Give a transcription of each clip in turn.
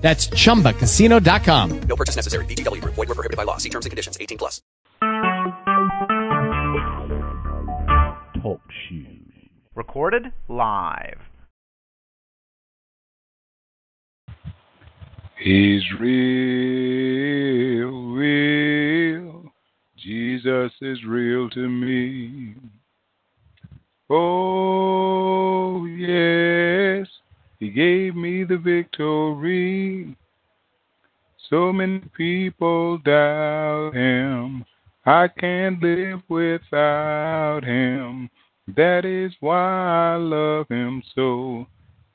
That's chumbacasino.com. No purchase necessary. VGW Group. Void were prohibited by law. See terms and conditions. 18 plus. Talk shoes. Recorded live. He's real, real. Jesus is real to me. Oh, yes. He gave me the victory. So many people doubt him. I can't live without him. That is why I love him so.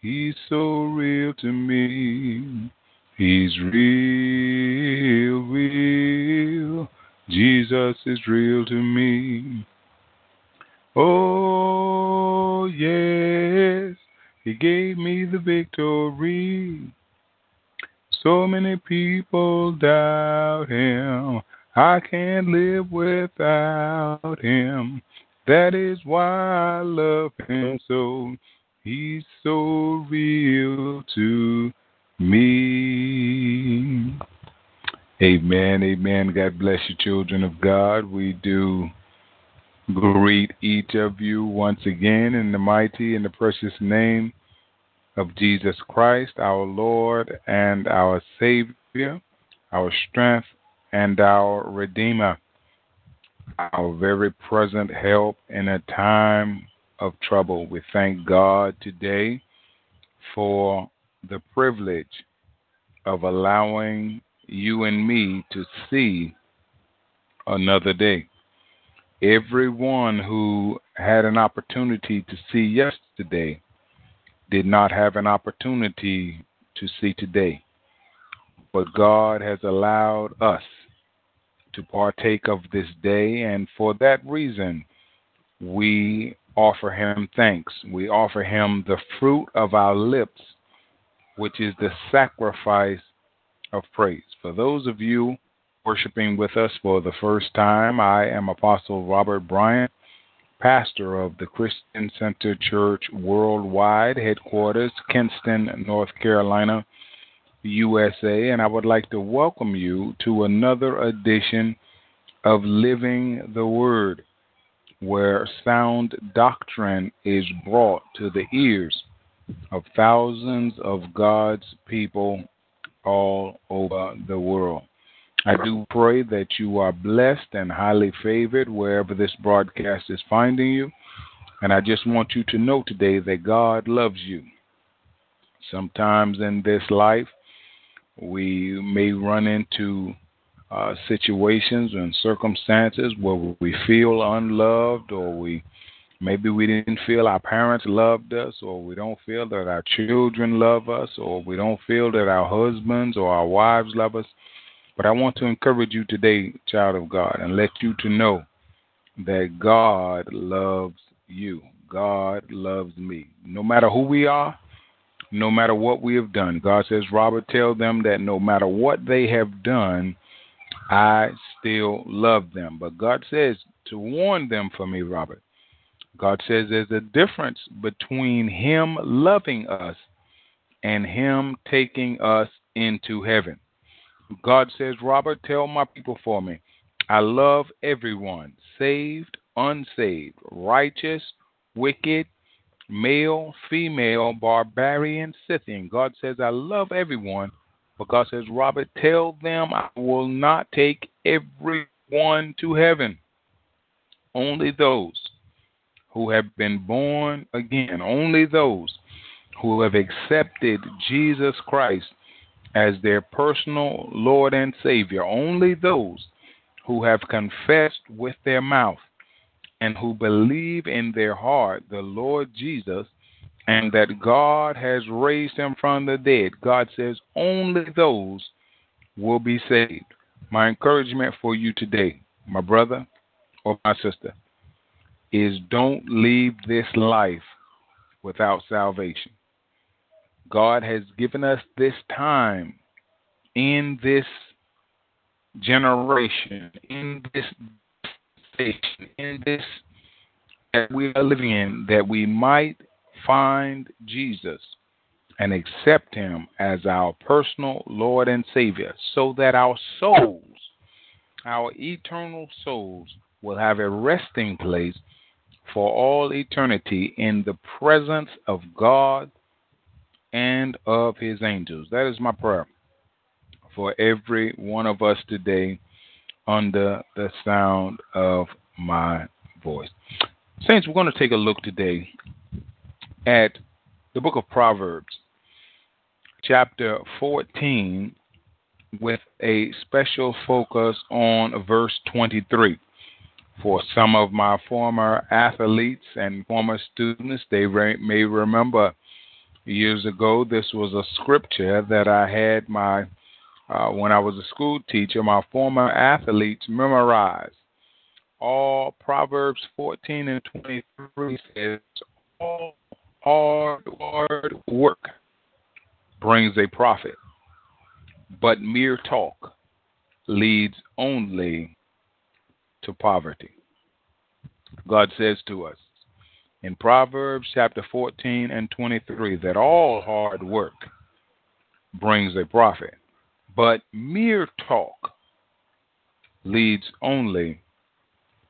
He's so real to me. He's real, real. Jesus is real to me. Oh, yes. He gave me the victory. So many people doubt him. I can't live without him. That is why I love him so. He's so real to me. Amen. Amen. God bless you, children of God. We do greet each of you once again in the mighty and the precious name of Jesus Christ, our Lord and our Savior, our strength and our Redeemer, our very present help in a time of trouble. We thank God today for the privilege of allowing you and me to see another day. Everyone who had an opportunity to see yesterday did not have an opportunity to see today. But God has allowed us to partake of this day, and for that reason, we offer Him thanks. We offer Him the fruit of our lips, which is the sacrifice of praise. For those of you worshiping with us for the first time, I am Apostle Robert Bryant, pastor of the Christian Center Church Worldwide, headquarters, Kinston, North Carolina, USA, and I would like to welcome you to another edition of Living the Word, where sound doctrine is brought to the ears of thousands of God's people all over the world. I do pray that you are blessed and highly favored wherever this broadcast is finding you. And I just want you to know today that God loves you. Sometimes in this life, we may run into uh, situations and circumstances where we feel unloved or we maybe we didn't feel our parents loved us or we don't feel that our children love us or we don't feel that our husbands or our wives love us but I want to encourage you today, child of God, and let you to know that God loves you. God loves me. No matter who we are, no matter what we have done. God says, Robert, tell them that no matter what they have done, I still love them. But God says to warn them for me, Robert. God says there's a difference between Him loving us and Him taking us into heaven. God says, Robert, tell my people for me. I love everyone, saved, unsaved, righteous, wicked, male, female, barbarian, Scythian. God says, I love everyone. But God says, Robert, tell them I will not take everyone to heaven. Only those who have been born again, only those who have accepted Jesus Christ as their personal Lord and Savior. Only those who have confessed with their mouth and who believe in their heart the Lord Jesus and that God has raised him from the dead. God says only those will be saved. My encouragement for you today, my brother or my sister, is don't leave this life without salvation. God has given us this time in this generation, in this station, in this that we are living in, that we might find Jesus and accept him as our personal Lord and Savior, so that our souls, our eternal souls, will have a resting place for all eternity in the presence of God and of his angels. That is my prayer for every one of us today under the sound of my voice. Saints, we're going to take a look today at the book of Proverbs, chapter 14, with a special focus on verse 23. For some of my former athletes and former students, they may remember years ago this was a scripture that I had my uh, when I was a school teacher, my former athletes memorize. All Proverbs 14 and 23 says, all hard, hard work brings a profit, but mere talk leads only to poverty. God says to us in Proverbs chapter 14 and 23 that all hard work brings a profit, but mere talk leads only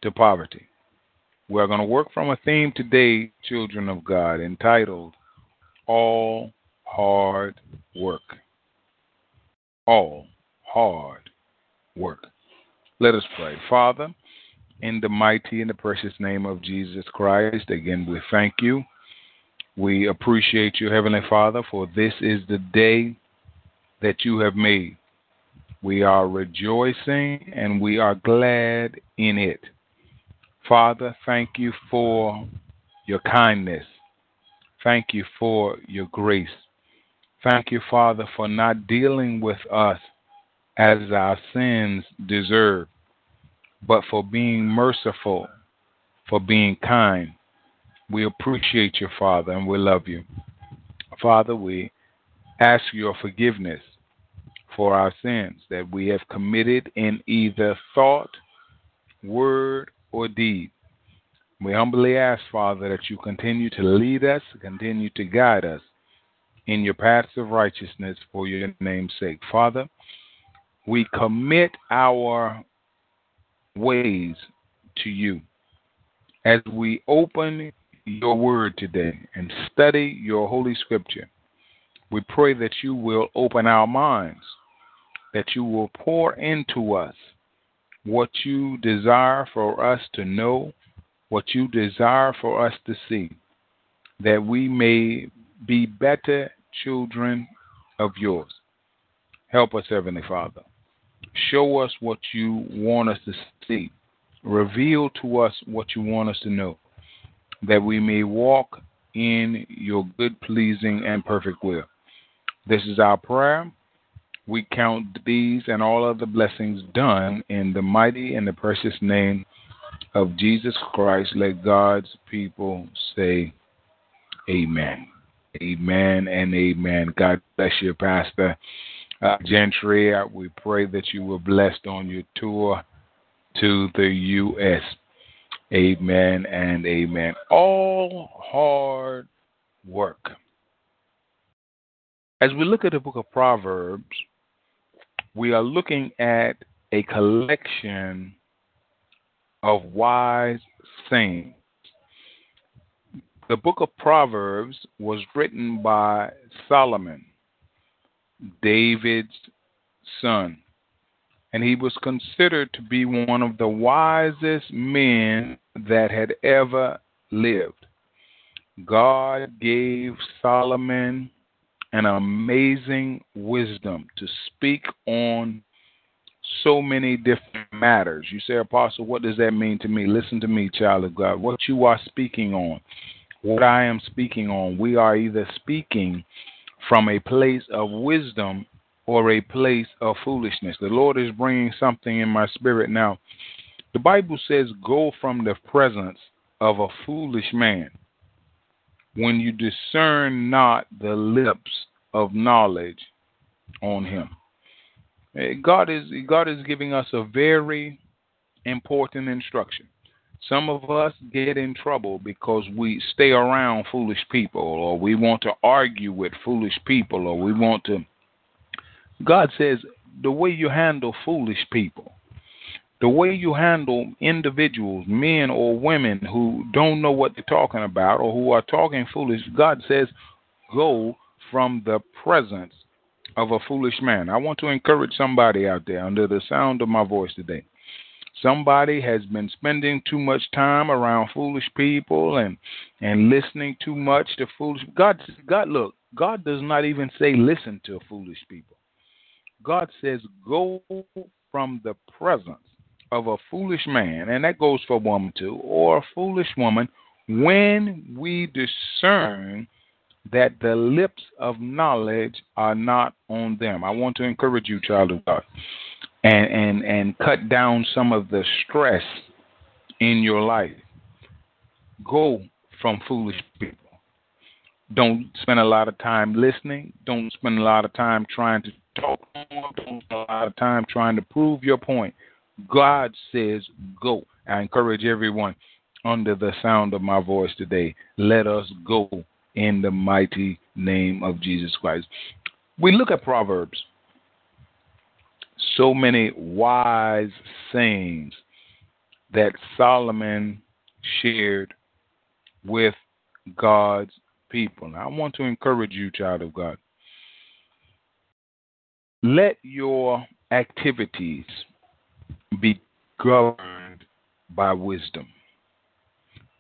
to poverty. We're going to work from a theme today, children of God, entitled All Hard Work. All Hard Work. Let us pray. Father, in the mighty and the precious name of Jesus Christ, again, we thank you. We appreciate you, Heavenly Father, for this is the day that you have made. We are rejoicing and we are glad in it. Father, thank you for your kindness. Thank you for your grace. Thank you, Father, for not dealing with us as our sins deserve, but for being merciful, for being kind. We appreciate you, Father, and we love you. Father, we ask your forgiveness for our sins that we have committed in either thought, word, or deed. We humbly ask, Father, that you continue to lead us, continue to guide us in your paths of righteousness for your name's sake. Father, we commit our ways to you. As we open your word today and study your holy scripture, we pray that you will open our minds, that you will pour into us what you desire for us to know, what you desire for us to see, that we may be better children of yours. Help us, Heavenly Father. Show us what you want us to see. Reveal to us what you want us to know, that we may walk in your good, pleasing, and perfect will. This is our prayer we count these and all other blessings done in the mighty and the precious name of Jesus Christ. Let God's people say, Amen. Amen and amen. God bless you, Pastor uh, Gentry. We pray that you were blessed on your tour to the U.S. Amen and amen. All hard work. As we look at the book of Proverbs, we are looking at a collection of wise sayings. The book of Proverbs was written by Solomon, David's son, and he was considered to be one of the wisest men that had ever lived. God gave Solomon an amazing wisdom to speak on so many different matters. You say, Apostle, what does that mean to me? Listen to me, child of God. What you are speaking on, what I am speaking on, we are either speaking from a place of wisdom or a place of foolishness. The Lord is bringing something in my spirit now. The Bible says, Go from the presence of a foolish man when you discern not the lips of knowledge on him. Eh, God is God is giving us a very important instruction. Some of us get in trouble because we stay around foolish people or we want to argue with foolish people or we want to God says the way you handle foolish people, the way you handle individuals, men or women who don't know what they're talking about or who are talking foolish, God says go from the presence of a foolish man. I want to encourage somebody out there under the sound of my voice today. Somebody has been spending too much time around foolish people and and listening too much to foolish God God look, God does not even say listen to foolish people. God says go from the presence of a foolish man, and that goes for a woman too, or a foolish woman, when we discern that the lips of knowledge are not on them. I want to encourage you, child of God, and and and cut down some of the stress in your life. Go from foolish people. Don't spend a lot of time listening. Don't spend a lot of time trying to talk. Don't spend a lot of time trying to prove your point. God says go. I encourage everyone under the sound of my voice today. Let us go in the mighty name of Jesus Christ. We look at Proverbs. So many wise sayings that Solomon shared with God's people. I want to encourage you, child of God. Let your activities be governed by wisdom.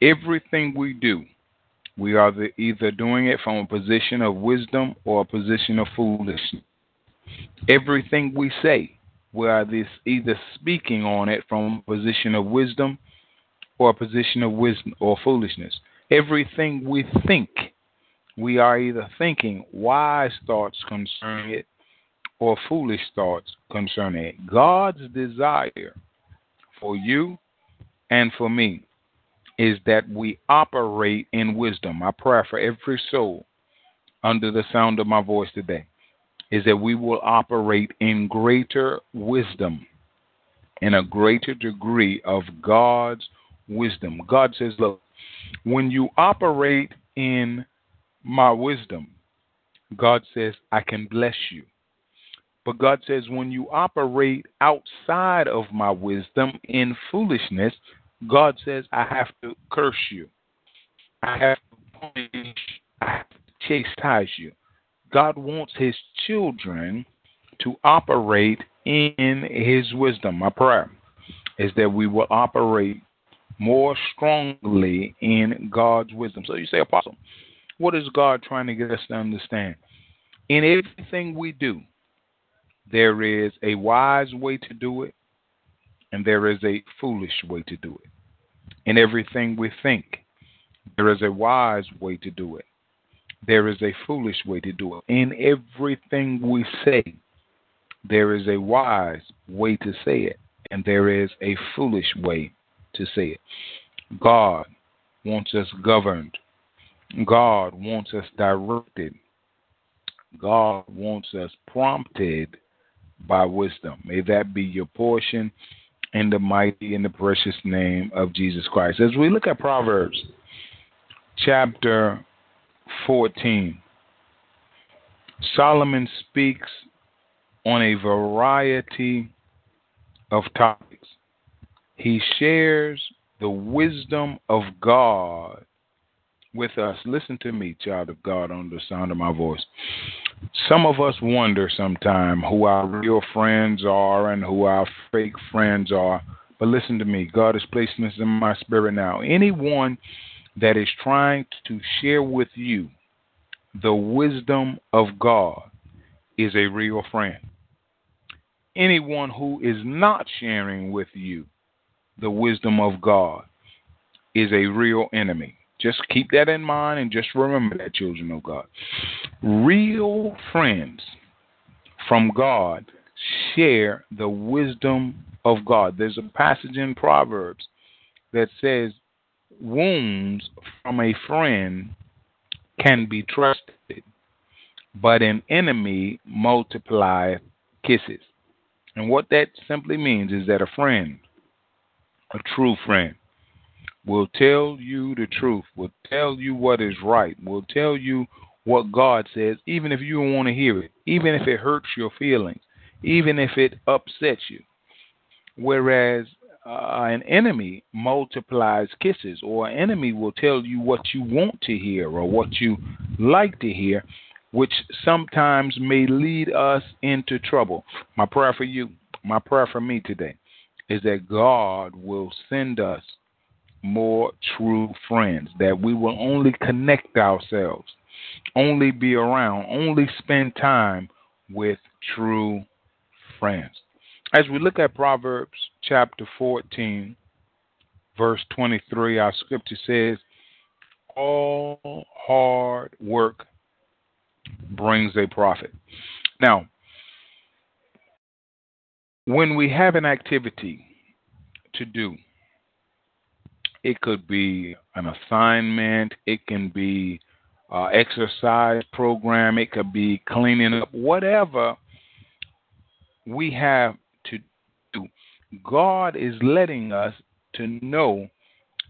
Everything we do we are either doing it from a position of wisdom or a position of foolishness. Everything we say, we are this either speaking on it from a position of wisdom or a position of wisdom or foolishness. Everything we think, we are either thinking wise thoughts concerning it or foolish thoughts concerning it. God's desire for you and for me is that we operate in wisdom. I pray for every soul under the sound of my voice today is that we will operate in greater wisdom, in a greater degree of God's wisdom. God says, Look, when you operate in my wisdom, God says, I can bless you. But God says, when you operate outside of my wisdom in foolishness, God says, I have to curse you. I have to punish, I have to chastise you. God wants his children to operate in his wisdom. My prayer is that we will operate more strongly in God's wisdom. So you say, Apostle, what is God trying to get us to understand? In everything we do, there is a wise way to do it, and there is a foolish way to do it. In everything we think, there is a wise way to do it. There is a foolish way to do it. In everything we say, there is a wise way to say it, and there is a foolish way to say it. God wants us governed. God wants us directed. God wants us prompted by wisdom. May that be your portion in the mighty and the precious name of Jesus Christ. As we look at Proverbs chapter 14, Solomon speaks on a variety of topics. He shares the wisdom of God with us. Listen to me, child of God, on the sound of my voice. Some of us wonder sometimes who our real friends are and who our fake friends are. But listen to me. God is placing this in my spirit now. Anyone that is trying to share with you the wisdom of God is a real friend. Anyone who is not sharing with you the wisdom of God is a real enemy. Just keep that in mind and just remember that, children of God. Real friends from God share the wisdom of God. There's a passage in Proverbs that says, Wounds from a friend can be trusted, but an enemy multiplies kisses. And what that simply means is that a friend, a true friend, will tell you the truth, will tell you what is right, will tell you what God says, even if you don't want to hear it, even if it hurts your feelings, even if it upsets you. Whereas uh, an enemy multiplies kisses, or an enemy will tell you what you want to hear or what you like to hear, which sometimes may lead us into trouble. My prayer for you, my prayer for me today, is that God will send us more true friends, that we will only connect ourselves, only be around, only spend time with true friends. As we look at Proverbs chapter 14, verse 23, our scripture says, All hard work brings a profit. Now, when we have an activity to do, it could be an assignment, it can be uh, exercise program, it could be cleaning up, whatever we have. God is letting us to know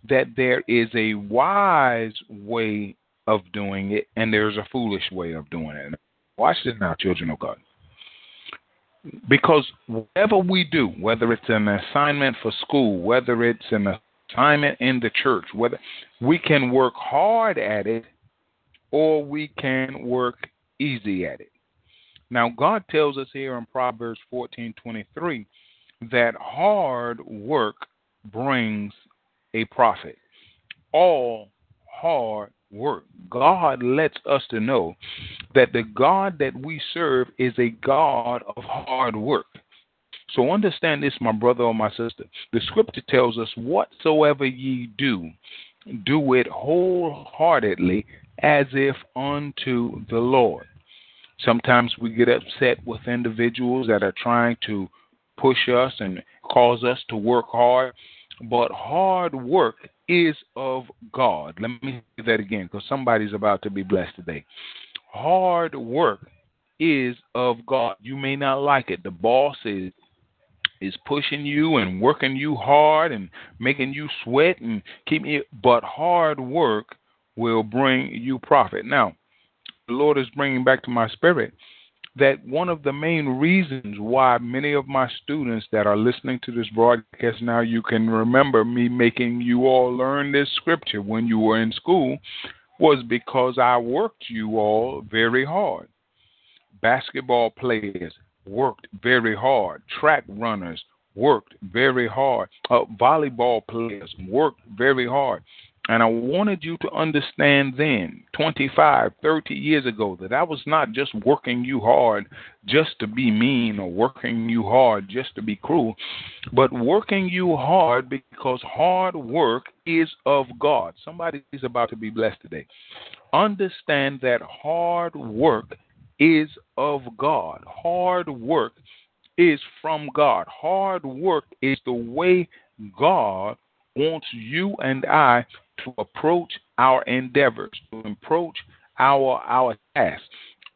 that there is a wise way of doing it and there's a foolish way of doing it. Watch this now, children of God. Because whatever we do, whether it's an assignment for school, whether it's an assignment in the church, whether we can work hard at it or we can work easy at it. Now God tells us here in Proverbs 14:23 that hard work brings a profit. All hard work. God lets us to know that the God that we serve is a God of hard work. So understand this, my brother or my sister. The scripture tells us, Whatsoever ye do, do it wholeheartedly as if unto the Lord. Sometimes we get upset with individuals that are trying to push us and cause us to work hard. But hard work is of God. Let me say that again because somebody's about to be blessed today. Hard work is of God. You may not like it. The boss is is pushing you and working you hard and making you sweat and keep you but hard work will bring you profit. Now, the Lord is bringing back to my spirit that one of the main reasons why many of my students that are listening to this broadcast now, you can remember me making you all learn this scripture when you were in school, was because I worked you all very hard. Basketball players worked very hard, track runners worked very hard, uh, volleyball players worked very hard. And I wanted you to understand then, 25, 30 years ago, that I was not just working you hard just to be mean or working you hard just to be cruel, but working you hard because hard work is of God. Somebody is about to be blessed today. Understand that hard work is of God. Hard work is from God. Hard work is the way God wants you and I to approach our endeavors, to approach our our tasks.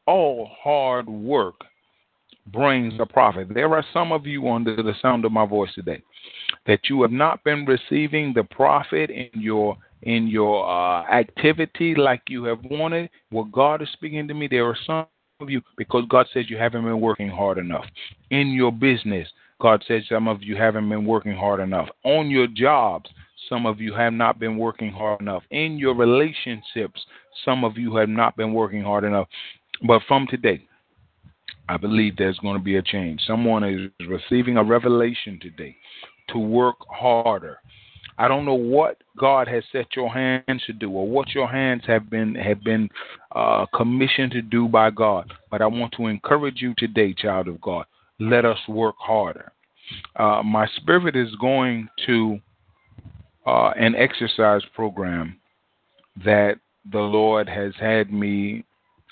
All hard work brings a profit. There are some of you under the sound of my voice today that you have not been receiving the profit in your in your uh, activity like you have wanted. What God is speaking to me, there are some of you because God says you haven't been working hard enough in your business. God says some of you haven't been working hard enough on your jobs. Some of you have not been working hard enough. In your relationships, some of you have not been working hard enough. But from today, I believe there's going to be a change. Someone is receiving a revelation today to work harder. I don't know what God has set your hands to do or what your hands have been have been uh, commissioned to do by God, but I want to encourage you today, child of God. Let us work harder. Uh, my spirit is going to uh, an exercise program that the Lord has had me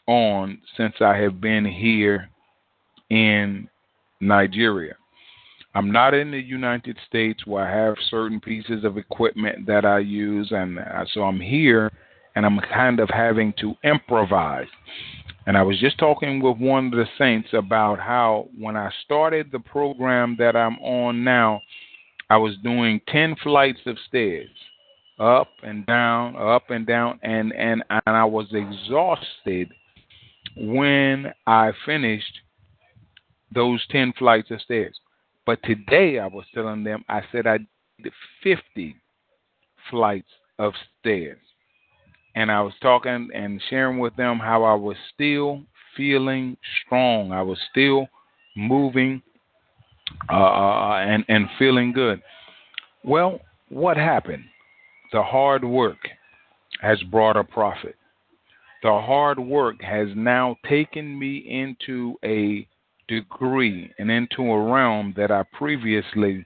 on since I have been here in Nigeria. I'm not in the United States where I have certain pieces of equipment that I use, and uh, so I'm here and I'm kind of having to improvise. And I was just talking with one of the saints about how when I started the program that I'm on now, I was doing 10 flights of stairs up and down, up and down, and and and I was exhausted when I finished those ten flights of stairs. But today I was telling them, I said I did 50 flights of stairs, and I was talking and sharing with them how I was still feeling strong. I was still moving uh, uh and and feeling good. Well, what happened? The hard work has brought a profit. The hard work has now taken me into a degree and into a realm that I previously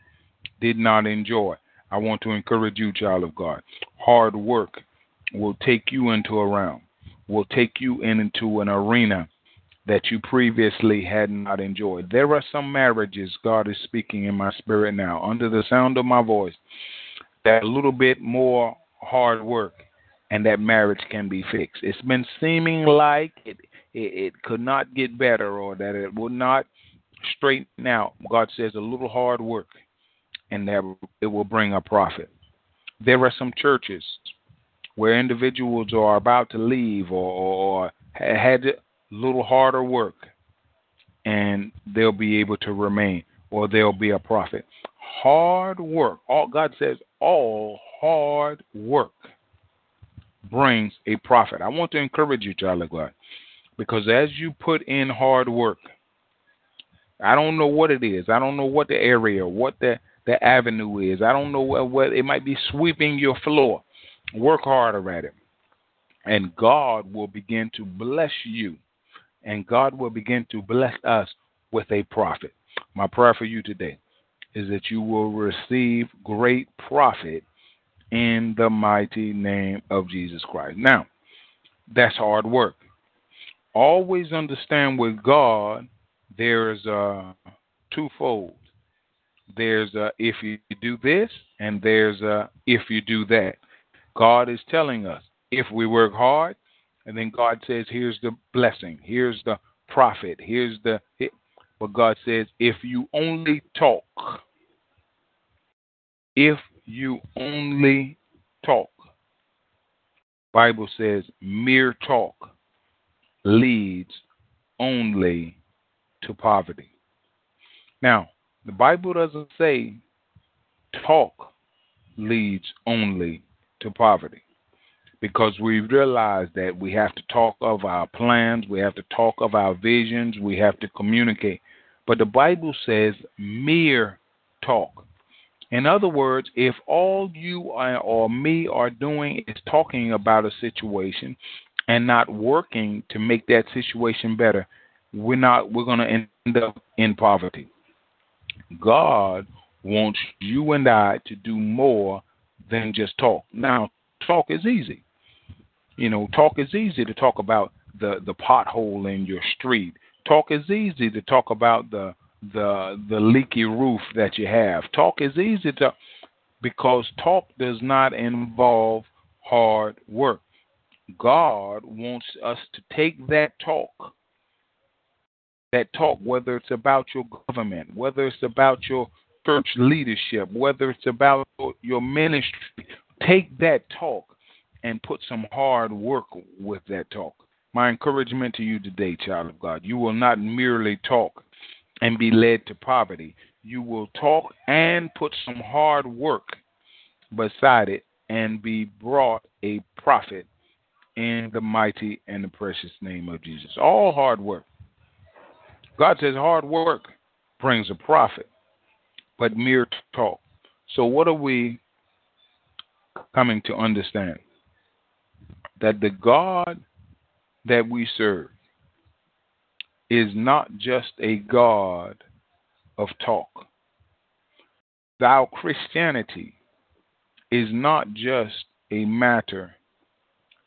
did not enjoy. I want to encourage you, child of God. Hard work will take you into a realm, will take you into an arena that you previously had not enjoyed. There are some marriages, God is speaking in my spirit now, under the sound of my voice, that a little bit more hard work and that marriage can be fixed. It's been seeming like it, it, it could not get better or that it would not straighten out. God says a little hard work and that it will bring a profit. There are some churches where individuals are about to leave or, or had little harder work and they'll be able to remain or they'll be a profit. Hard work. All God says all hard work brings a profit. I want to encourage you, child of God, because as you put in hard work, I don't know what it is. I don't know what the area, what the the avenue is. I don't know what, what it might be sweeping your floor. Work harder at it. And God will begin to bless you. And God will begin to bless us with a profit. My prayer for you today is that you will receive great profit in the mighty name of Jesus Christ. Now, that's hard work. Always understand with God, there's a twofold. There's a if you do this, and there's a if you do that. God is telling us if we work hard, and then God says, here's the blessing, here's the profit, here's the. But God says, if you only talk, if you only talk. Bible says mere talk leads only to poverty. Now, the Bible doesn't say talk leads only to poverty because we realize that we have to talk of our plans, we have to talk of our visions, we have to communicate. But the Bible says mere talk. In other words, if all you or me are doing is talking about a situation and not working to make that situation better, we're not we're going to end up in poverty. God wants you and I to do more than just talk. Now, talk is easy. You know, talk is easy to talk about the the pothole in your street. Talk is easy to talk about the the the leaky roof that you have. Talk is easy to because talk does not involve hard work. God wants us to take that talk, that talk, whether it's about your government, whether it's about your church leadership, whether it's about your ministry, take that talk and put some hard work with that talk. My encouragement to you today, child of God, you will not merely talk and be led to poverty. You will talk and put some hard work beside it and be brought a profit in the mighty and the precious name of Jesus. All hard work. God says hard work brings a profit, but mere talk. So, what are we coming to understand? That the God that we serve is not just a God of talk. Thou Christianity is not just a matter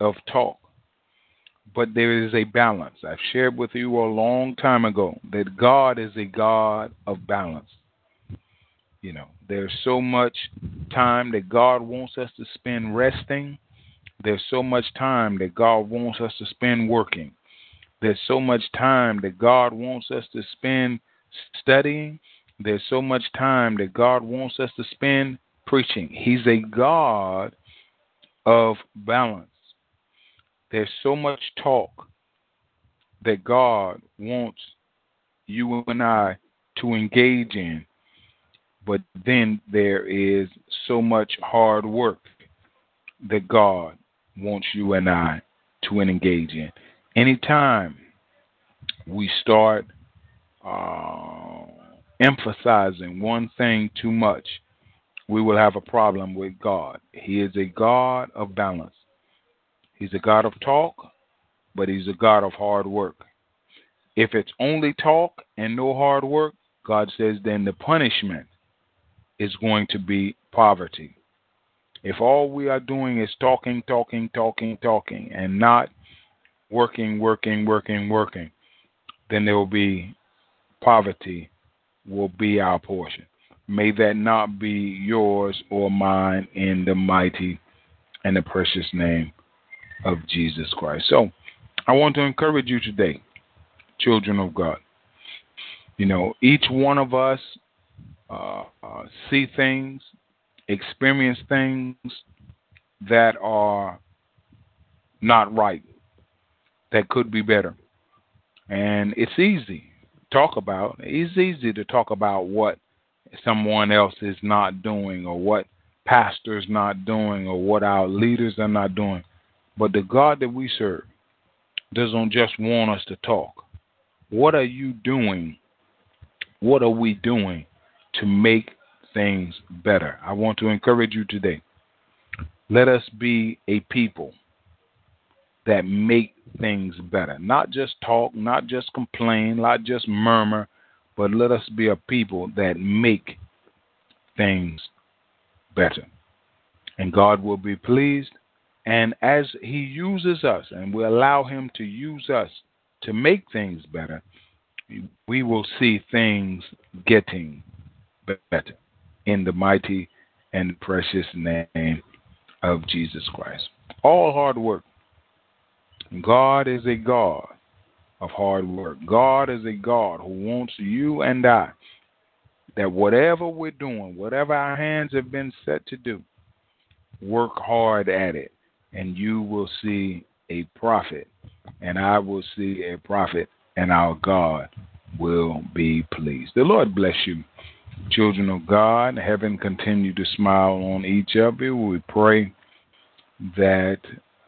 of talk, but there is a balance. I've shared with you a long time ago that God is a God of balance. You know, there's so much time that God wants us to spend resting. There's so much time that God wants us to spend working. There's so much time that God wants us to spend studying. There's so much time that God wants us to spend preaching. He's a God of balance. There's so much talk that God wants you and I to engage in, but then there is so much hard work that God wants you and I to engage in. Anytime we start uh, emphasizing one thing too much, we will have a problem with God. He is a God of balance. He's a God of talk, but He's a God of hard work. If it's only talk and no hard work, God says then the punishment is going to be poverty. If all we are doing is talking, talking, talking, talking, and not working, working, working, working, then there will be poverty will be our portion. May that not be yours or mine in the mighty and the precious name of Jesus Christ. So I want to encourage you today, children of God. You know, each one of us uh, uh, see things, experience things that are not right, that could be better. And it's easy to talk about. It's easy to talk about what someone else is not doing or what pastors not doing or what our leaders are not doing. But the God that we serve doesn't just want us to talk. What are you doing? What are we doing to make things better? I want to encourage you today. Let us be a people that make things better. Not just talk, not just complain, not just murmur, but let us be a people that make things better. And God will be pleased. And as He uses us and we allow Him to use us to make things better, we will see things getting better in the mighty and precious name of Jesus Christ. All hard work. God is a God of hard work. God is a God who wants you and I that whatever we're doing, whatever our hands have been set to do, work hard at it, and you will see a profit, and I will see a profit, and our God will be pleased. The Lord bless you, children of God. Heaven continue to smile on each of you. We pray that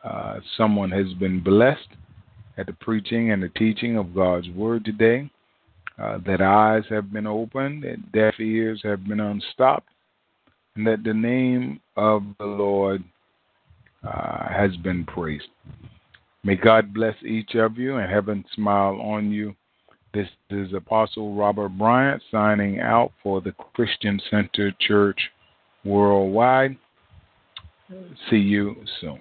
uh, someone has been blessed at the preaching and the teaching of God's Word today, uh, that eyes have been opened, that deaf ears have been unstopped, and that the name of the Lord uh, has been praised. May God bless each of you and heaven smile on you. This is Apostle Robert Bryant signing out for the Christian Center Church worldwide. See you soon.